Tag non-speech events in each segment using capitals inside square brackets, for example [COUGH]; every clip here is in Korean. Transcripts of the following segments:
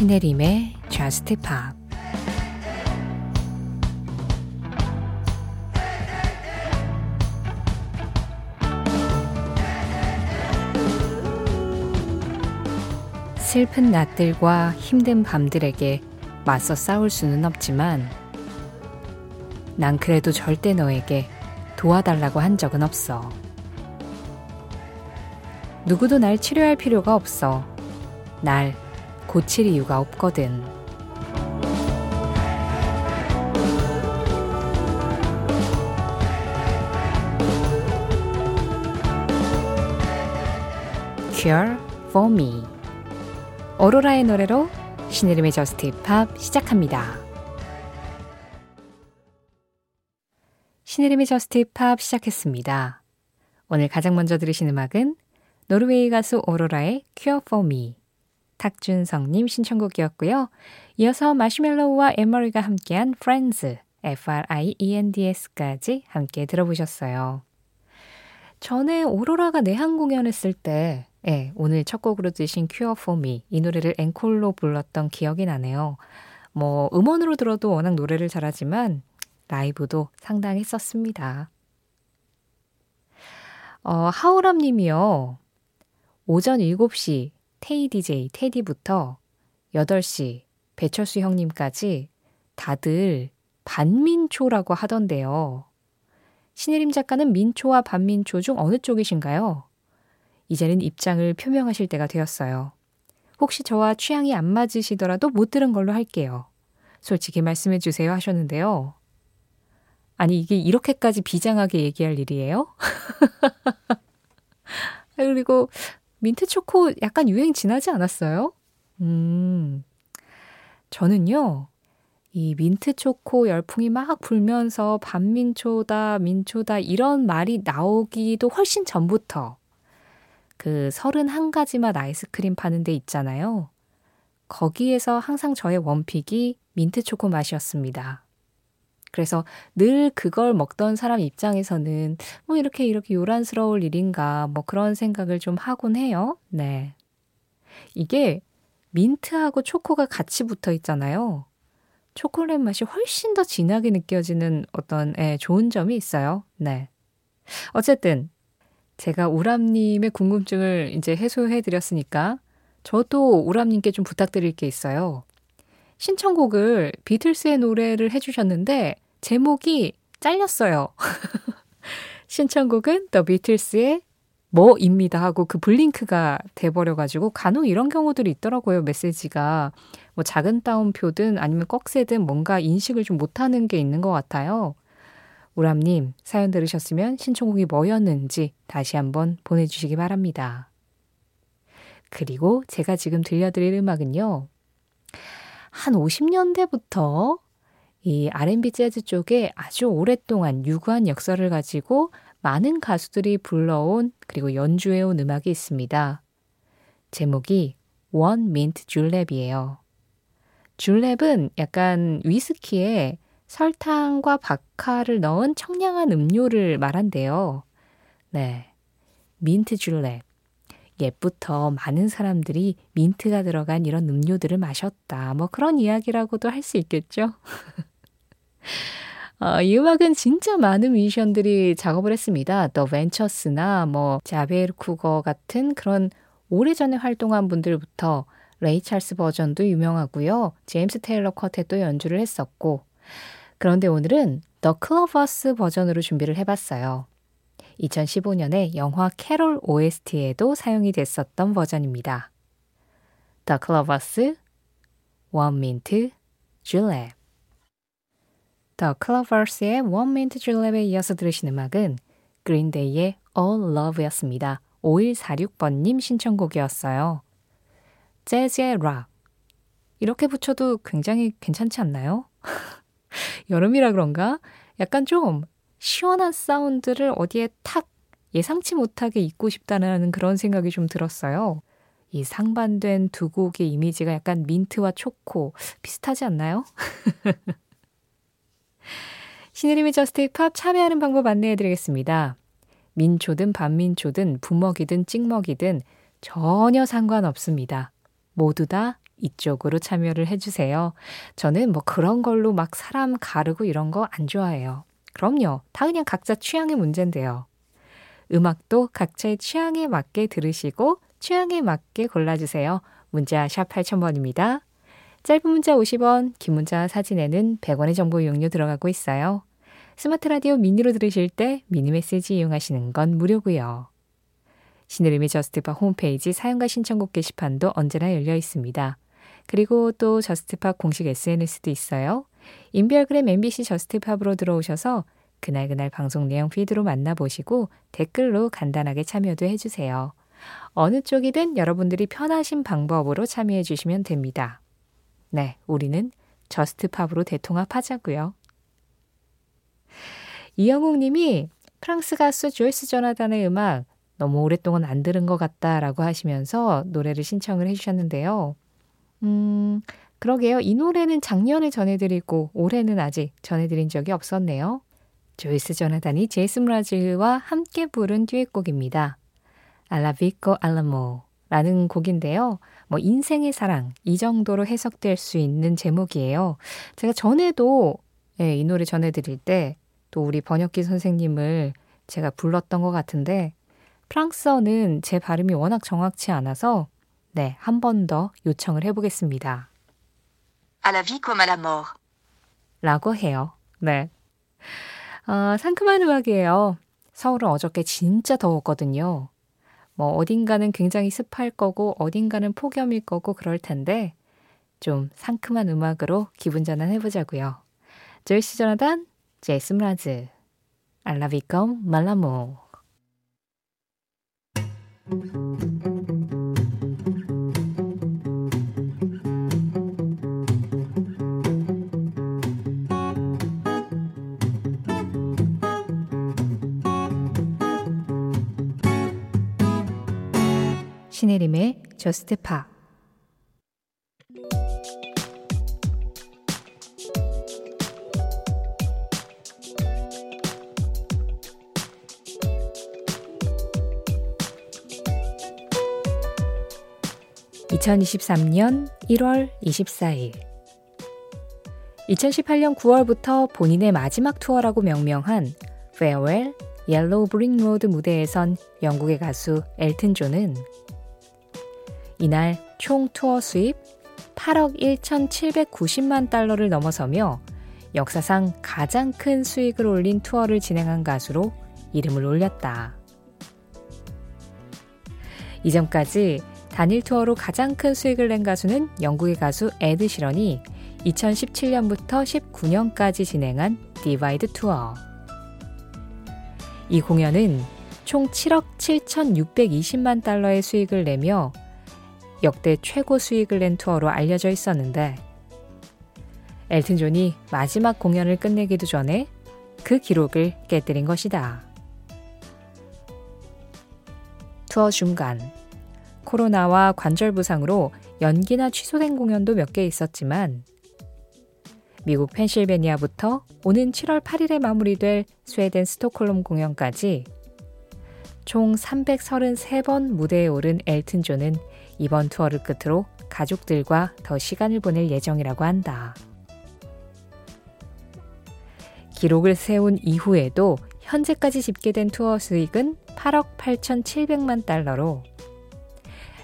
신혜림의 Just Pop 슬픈 낮들과 힘든 밤들에게 맞서 싸울 수는 없지만 난 그래도 절대 너에게 도와달라고 한 적은 없어. 누구도 날 치료할 필요가 없어. 날 고칠 이유가 없거든. Cure for me. 오로라의 노래로 신혜림의 Just Pop 시작합니다. 신혜림의 Just Pop 시작했습니다. 오늘 가장 먼저 들으신 음악은 노르웨이 가수 오로라의 Cure for Me 탁준성님 신청곡이었고요. 이어서 마시멜로우와 에머리가 함께한 Friends F-R-I-E-N-D-S까지 함께 들어보셨어요. 전에 오로라가 내한 공연했을 때 네, 오늘 첫 곡으로 드신 Cure for Me 이 노래를 앵콜로 불렀던 기억이 나네요. 뭐 음원으로 들어도 워낙 노래를 잘하지만 라이브도 상당했었습니다. 어, 하우람 님이요. 오전 7시 테이 DJ 테디부터 8시 배철수 형님까지 다들 반민초라고 하던데요. 신혜림 작가는 민초와 반민초 중 어느 쪽이신가요? 이제는 입장을 표명하실 때가 되었어요. 혹시 저와 취향이 안 맞으시더라도 못 들은 걸로 할게요. 솔직히 말씀해 주세요 하셨는데요. 아니, 이게 이렇게까지 비장하게 얘기할 일이에요? [LAUGHS] 그리고 민트 초코 약간 유행 지나지 않았어요? 음, 저는요, 이 민트 초코 열풍이 막 불면서 반민초다, 민초다 이런 말이 나오기도 훨씬 전부터 그 31가지 맛 아이스크림 파는 데 있잖아요. 거기에서 항상 저의 원픽이 민트 초코 맛이었습니다. 그래서 늘 그걸 먹던 사람 입장에서는 뭐 이렇게 이렇게 요란스러울 일인가 뭐 그런 생각을 좀 하곤 해요. 네. 이게 민트하고 초코가 같이 붙어 있잖아요. 초콜릿 맛이 훨씬 더 진하게 느껴지는 어떤 예, 좋은 점이 있어요. 네. 어쨌든 제가 우람님의 궁금증을 이제 해소해 드렸으니까 저도 우람님께 좀 부탁드릴 게 있어요. 신청곡을 비틀스의 노래를 해주셨는데 제목이 잘렸어요. [LAUGHS] 신청곡은 더 비틀스의 뭐입니다 하고 그 블링크가 돼버려가지고 간혹 이런 경우들이 있더라고요 메시지가 뭐 작은 따옴표든 아니면 꺽쇠든 뭔가 인식을 좀 못하는 게 있는 것 같아요. 우람님, 사연 들으셨으면 신청곡이 뭐였는지 다시 한번 보내주시기 바랍니다. 그리고 제가 지금 들려드릴 음악은요. 한 50년대부터 이 R&B 재즈 쪽에 아주 오랫동안 유구한 역사를 가지고 많은 가수들이 불러온 그리고 연주해온 음악이 있습니다. 제목이 원 민트 줄랩이에요. 줄랩은 약간 위스키에 설탕과 박하를 넣은 청량한 음료를 말한대요. 네. Mint Julep. 옛부터 많은 사람들이 민트가 들어간 이런 음료들을 마셨다. 뭐 그런 이야기라고도 할 수 있겠죠. [LAUGHS] 어, 이 음악은 진짜 많은 뮤지션들이 작업을 했습니다. The Ventures나 뭐 Xavier Cugat 같은 그런 오래전에 활동한 분들부터 레이 찰스 버전도 유명하고요. James Taylor Quartet도 연주를 했었고 그런데 오늘은 The Clovers 버전으로 준비를 해봤어요. 2015년에 영화 캐롤 OST에도 사용이 됐었던 버전입니다. One Mint Julep The Clovers의 One Mint Julep에 이어서 들으신 음악은 그린데이의 All Love였습니다. 5146번님 신청곡이었어요. 재즈의 락. 이렇게 붙여도 굉장히 괜찮지 않나요? [LAUGHS] 여름이라 그런가? 약간 좀 시원한 사운드를 어디에 탁 예상치 못하게 잇고 싶다는 그런 생각이 좀 들었어요. 이 상반된 두 곡의 이미지가 약간 민트와 초코 비슷하지 않나요? [LAUGHS] 신혜림의 Just Pop 참여하는 방법 안내해 드리겠습니다. 민초든 반민초든 부먹이든 찍먹이든 전혀 상관없습니다. 모두 다 이쪽으로 참여를 해주세요. 저는 뭐 그런 걸로 막 사람 가르고 이런 거 안 좋아해요. 그럼요. 다 그냥 각자 취향의 문제인데요. 음악도 각자의 취향에 맞게 들으시고 취향에 맞게 골라주세요. 문자 샵 8000번입니다. 짧은 문자 50원, 긴 문자 사진에는 100원의 정보 이용료 들어가고 있어요. 스마트 라디오 미니로 들으실 때 미니 메시지 이용하시는 건 무료고요. 신혜림의 Just Pop 홈페이지 사연과 신청곡 게시판도 언제나 열려 있습니다. 그리고 또 Just Pop 공식 SNS도 있어요. 인별그램 MBC Just Pop으로 들어오셔서 그날그날 방송 내용 피드로 만나보시고 댓글로 간단하게 참여도 해주세요. 어느 쪽이든 여러분들이 편하신 방법으로 참여해 주시면 됩니다. 네, 우리는 Just Pop으로 대통합하자고요. 이영웅 님이 프랑스 가수 조이스 조나단의 음악 너무 오랫동안 안 들은 것 같다라고 하시면서 노래를 신청을 해주셨는데요. 음, 그러게요. 이 노래는 작년에 전해드리고 올해는 아직 전해드린 적이 없었네요. 조이스 조나단이 제이슨 브라즈와 함께 부른 듀엣곡입니다. 알라비코 알라모 라는 곡인데요. 뭐 인생의 사랑 이 정도로 해석될 수 있는 제목이에요. 제가 전에도 네, 이 노래 전해드릴 때 또 우리 번역기 선생님을 제가 불렀던 것 같은데 프랑스어는 제 발음이 워낙 정확치 않아서 네, 한 번 더 요청을 해보겠습니다. À la vie comme à la mort. 라고 해요. 네. 아, 상큼한 음악이에요. 서울은 어저께 진짜 더웠거든요. 뭐 어딘가는 굉장히 습할 거고 어딘가는 폭염일 거고 그럴 텐데 좀 상큼한 음악으로 기분 전환 해 보자고요. 조이시 조나단, 제이슨 라즈, 알라비컴 말라모. 신혜림의 저스트 파 (2023년 1월 24일) 2018년 9월부터 본인의 마지막 투어라고 명명한 Farewell Yellow Brick Road 무대에선 영국의 가수 엘튼 존은 이날 총 투어 수입 8억 1,790만 달러를 넘어서며 역사상 가장 큰 수익을 올린 투어를 진행한 가수로 이름을 올렸다. 이전까지 단일 투어로 가장 큰 수익을 낸 가수는 영국의 가수 에드 시런이 2017년부터 19년까지 진행한 Divide 투어. 이 공연은 총 7억 7,620만 달러의 수익을 내며 역대 최고 수익을 낸 투어로 알려져 있었는데 엘튼 존이 마지막 공연을 끝내기도 전에 그 기록을 깨뜨린 것이다. 투어 중간 코로나와 관절 부상으로 연기나 취소된 공연도 몇 개 있었지만 미국 펜실베니아부터 오는 7월 8일에 마무리될 스웨덴 스톡홀름 공연까지 총 333번 무대에 오른 엘튼 존은 이번 투어를 끝으로 가족들과 더 시간을 보낼 예정이라고 한다. 기록을 세운 이후에도 현재까지 집계된 투어 수익은 8억 8,700만 달러로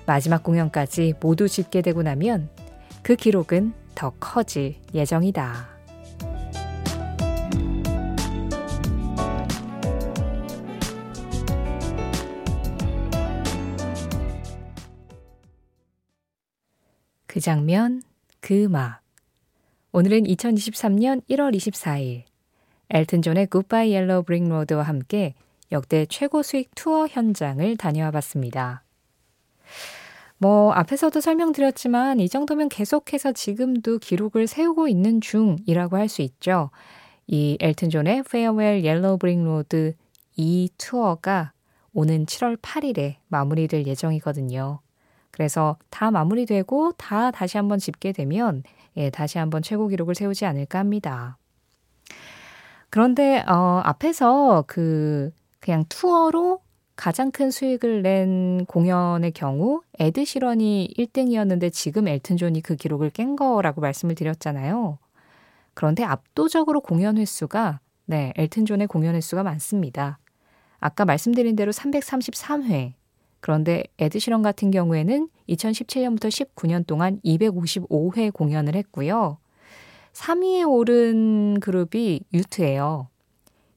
마지막 공연까지 모두 집계되고 나면 그 기록은 더 커질 예정이다. 그 장면, 그 음악. 오늘은 2023년 1월 24일 엘튼 존의 Goodbye Yellow Brick Road와 함께 역대 최고 수익 투어 현장을 다녀와 봤습니다. 뭐 앞에서도 설명드렸지만 이 정도면 계속해서 지금도 기록을 세우고 있는 중이라고 할 수 있죠. 이 엘튼 존의 Farewell Yellow Brick Road 이 투어가 오는 7월 8일에 마무리될 예정이거든요. 그래서 다 마무리되고 다 다시 한번 집계되면 예, 다시 한번 최고 기록을 세우지 않을까 합니다. 그런데 어, 앞에서 그 그냥 투어로 가장 큰 수익을 낸 공연의 경우 에드 시런이 1등이었는데 지금 엘튼 존이 그 기록을 깬 거라고 말씀을 드렸잖아요. 그런데 압도적으로 공연 횟수가 네, 엘튼 존의 공연 횟수가 많습니다. 아까 말씀드린 대로 333회. 그런데 에드 시런 같은 경우에는 2017년부터 19년 동안 255회 공연을 했고요. 3위에 오른 그룹이 U2예요.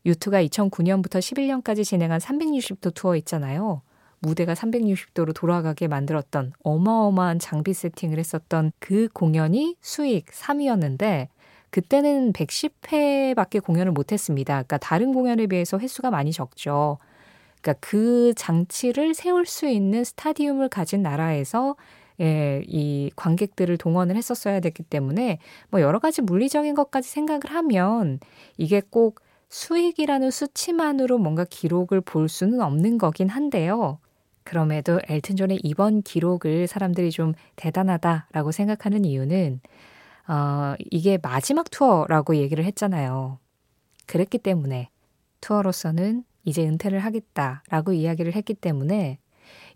유투가 2009년부터 11년까지 진행한 360도 투어 있잖아요. 무대가 360도로 돌아가게 만들었던 어마어마한 장비 세팅을 했었던 그 공연이 수익 3위였는데 그때는 110회밖에 공연을 못했습니다. 그러니까 다른 공연에 비해서 횟수가 많이 적죠. 그러니까 그 장치를 세울 수 있는 스타디움을 가진 나라에서 예, 이 관객들을 동원을 했었어야 됐기 때문에 뭐 여러 가지 물리적인 것까지 생각을 하면 이게 꼭 수익이라는 수치만으로 뭔가 기록을 볼 수는 없는 거긴 한데요. 그럼에도 엘튼 존의 이번 기록을 사람들이 좀 대단하다라고 생각하는 이유는 어, 이게 마지막 투어라고 얘기를 했잖아요. 그랬기 때문에 투어로서는 이제 은퇴를 하겠다라고 이야기를 했기 때문에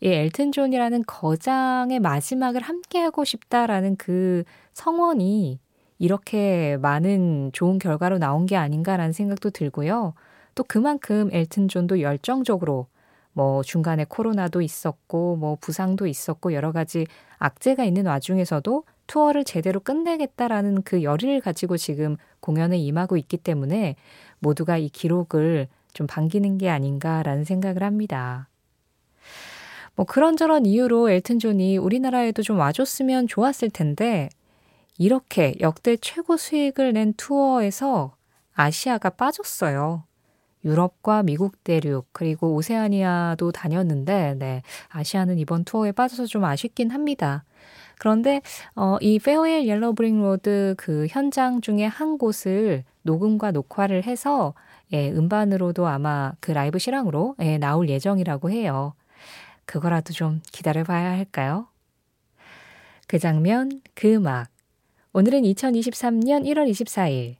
이 엘튼 존이라는 거장의 마지막을 함께하고 싶다라는 그 성원이 이렇게 많은 좋은 결과로 나온 게 아닌가라는 생각도 들고요. 또 그만큼 엘튼 존도 열정적으로 뭐 중간에 코로나도 있었고 뭐 부상도 있었고 여러 가지 악재가 있는 와중에서도 투어를 제대로 끝내겠다라는 그 열의를 가지고 지금 공연에 임하고 있기 때문에 모두가 이 기록을 좀 반기는 게 아닌가라는 생각을 합니다. 뭐 그런저런 이유로 엘튼 존이 우리나라에도 좀 와줬으면 좋았을 텐데 이렇게 역대 최고 수익을 낸 투어에서 아시아가 빠졌어요. 유럽과 미국 대륙 그리고 오세아니아도 다녔는데 네, 아시아는 이번 투어에 빠져서 좀 아쉽긴 합니다. 그런데 어, 이 Farewell Yellow Brick Road 그 현장 중에 한 곳을 녹음과 녹화를 해서 예, 음반으로도 아마 그 라이브 실황으로 예, 나올 예정이라고 해요. 그거라도 좀 기다려봐야 할까요? 그 장면, 그 음악, 오늘은 2023년 1월 24일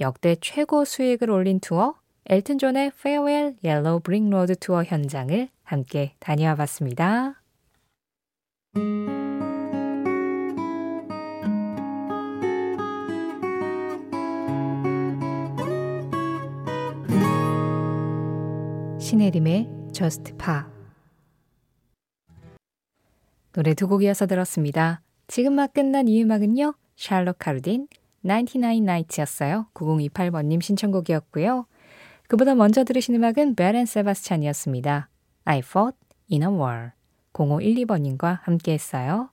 역대 최고 수익을 올린 투어 엘튼 존의 Farewell Yellow Brick Road 투어 현장을 함께 다녀와 봤습니다. 신혜림의 Just Pa 노래 두 곡 이어서 들었습니다. 지금 막 끝난 이 음악은요. 샬롯 카르딘 99 Nights였어요. 9028번님 신청곡이었고요. 그보다 먼저 들으신 음악은 베렌 세바스찬이었습니다. I fought in a war 0512번님과 함께 했어요.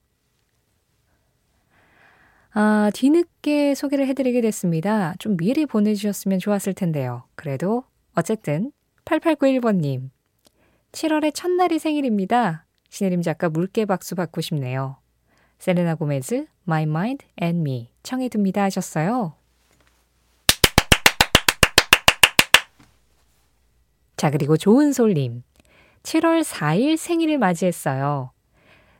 아, 뒤늦게 소개를 해드리게 됐습니다. 좀 미리 보내주셨으면 좋았을 텐데요. 그래도 어쨌든 8891번님 7월의 첫날이 생일입니다. 신혜림 작가 물개 박수 받고 싶네요. 셀레나 고메즈, My Mind and Me 청해 듭니다 하셨어요. 자, 그리고 좋은 솔님. 7월 4일 생일을 맞이했어요.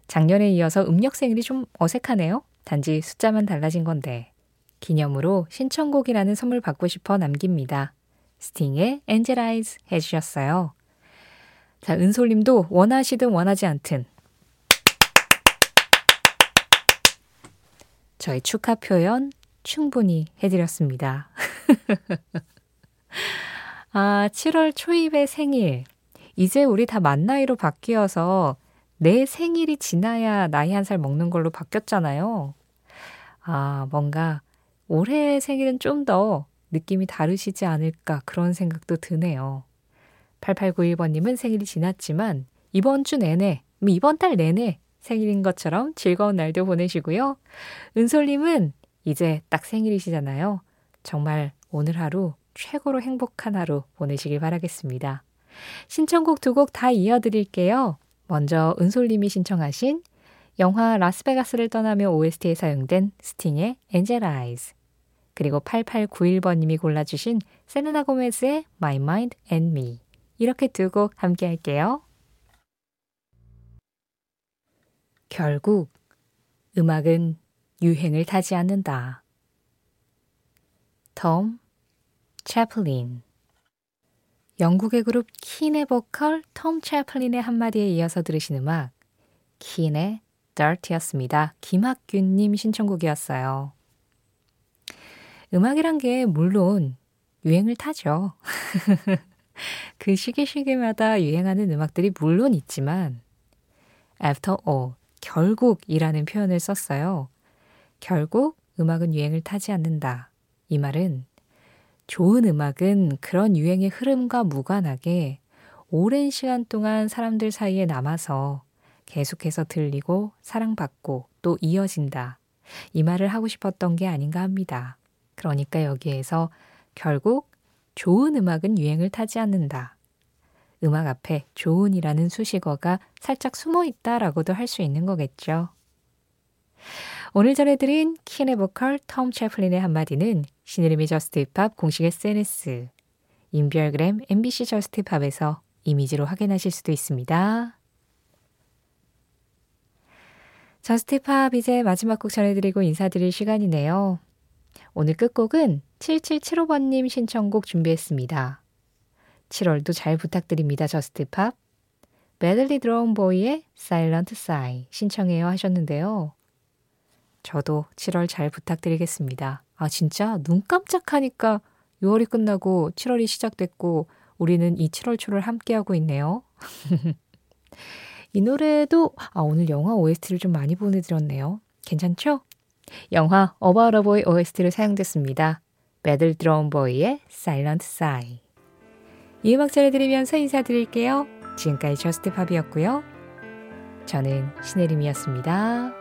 작년에 이어서 음력 생일이 좀 어색하네요. 단지 숫자만 달라진 건데. 기념으로 신청곡이라는 선물 받고 싶어 남깁니다. 스팅의 엔젤 아이즈 해주셨어요. 자, 은솔님도 원하시든 원하지 않든 저희 축하 표현 충분히 해드렸습니다. [LAUGHS] 아, 7월 초입의 생일. 이제 우리 다 만 나이로 바뀌어서 내 생일이 지나야 나이 한 살 먹는 걸로 바뀌었잖아요. 아, 뭔가 올해 생일은 좀 더 느낌이 다르시지 않을까 그런 생각도 드네요. 8891번님은 생일이 지났지만 이번 주 내내, 이번 달 내내 생일인 것처럼 즐거운 날도 보내시고요. 은솔님은 이제 딱 생일이시잖아요. 정말 오늘 하루 최고로 행복한 하루 보내시길 바라겠습니다. 신청곡 두 곡 다 이어드릴게요. 먼저 은솔님이 신청하신 영화 라스베가스를 떠나며 OST에 사용된 스팅의 엔젤 아이즈 그리고 8891번님이 골라주신 세르나 고메즈의 My Mind and Me 이렇게 두 곡 함께 할게요. 결국 음악은 유행을 타지 않는다. 톰 채플린 영국의 그룹 킨의 보컬 톰 채플린의 한마디에 이어서 들으신 음악 킨의 Dirty였습니다. 김학균님 신청곡이었어요. 음악이란 게 물론 유행을 타죠. [LAUGHS] 그 시기 시기마다 유행하는 음악들이 물론 있지만 after all, 결국이라는 표현을 썼어요. 결국 음악은 유행을 타지 않는다. 이 말은 좋은 음악은 그런 유행의 흐름과 무관하게 오랜 시간 동안 사람들 사이에 남아서 계속해서 들리고 사랑받고 또 이어진다. 이 말을 하고 싶었던 게 아닌가 합니다. 그러니까 여기에서 결국 좋은 음악은 유행을 타지 않는다. 음악 앞에 좋은이라는 수식어가 살짝 숨어 있다라고도 할 수 있는 거겠죠. 오늘 전해드린 킨의 보컬 톰 채플린의 한마디는 신의림의 저스트 힙합 공식 SNS, 인별그램 MBC JUST POP에서 이미지로 확인하실 수도 있습니다. JUST POP 이제 마지막 곡 전해드리고 인사드릴 시간이네요. 오늘 끝곡은 7775번님 신청곡 준비했습니다. 7월도 잘 부탁드립니다. JUST POP. Badly Drawn Boy의 Silent Sigh 신청해요 하셨는데요. 저도 7월 잘 부탁드리겠습니다. 아 진짜 눈 깜짝하니까 6월이 끝나고 7월이 시작됐고 우리는 이 7월 초를 함께하고 있네요. [LAUGHS] 이 노래도 아 오늘 영화 OST를 좀 많이 보내드렸네요. 괜찮죠? 영화 About a Boy OST를 사용됐습니다. 매들 드럼 보이의 Silent Sigh. 이 음악 전해드리면서 인사드릴게요. 지금까지 저스트 팝이었고요. 저는 신혜림이었습니다.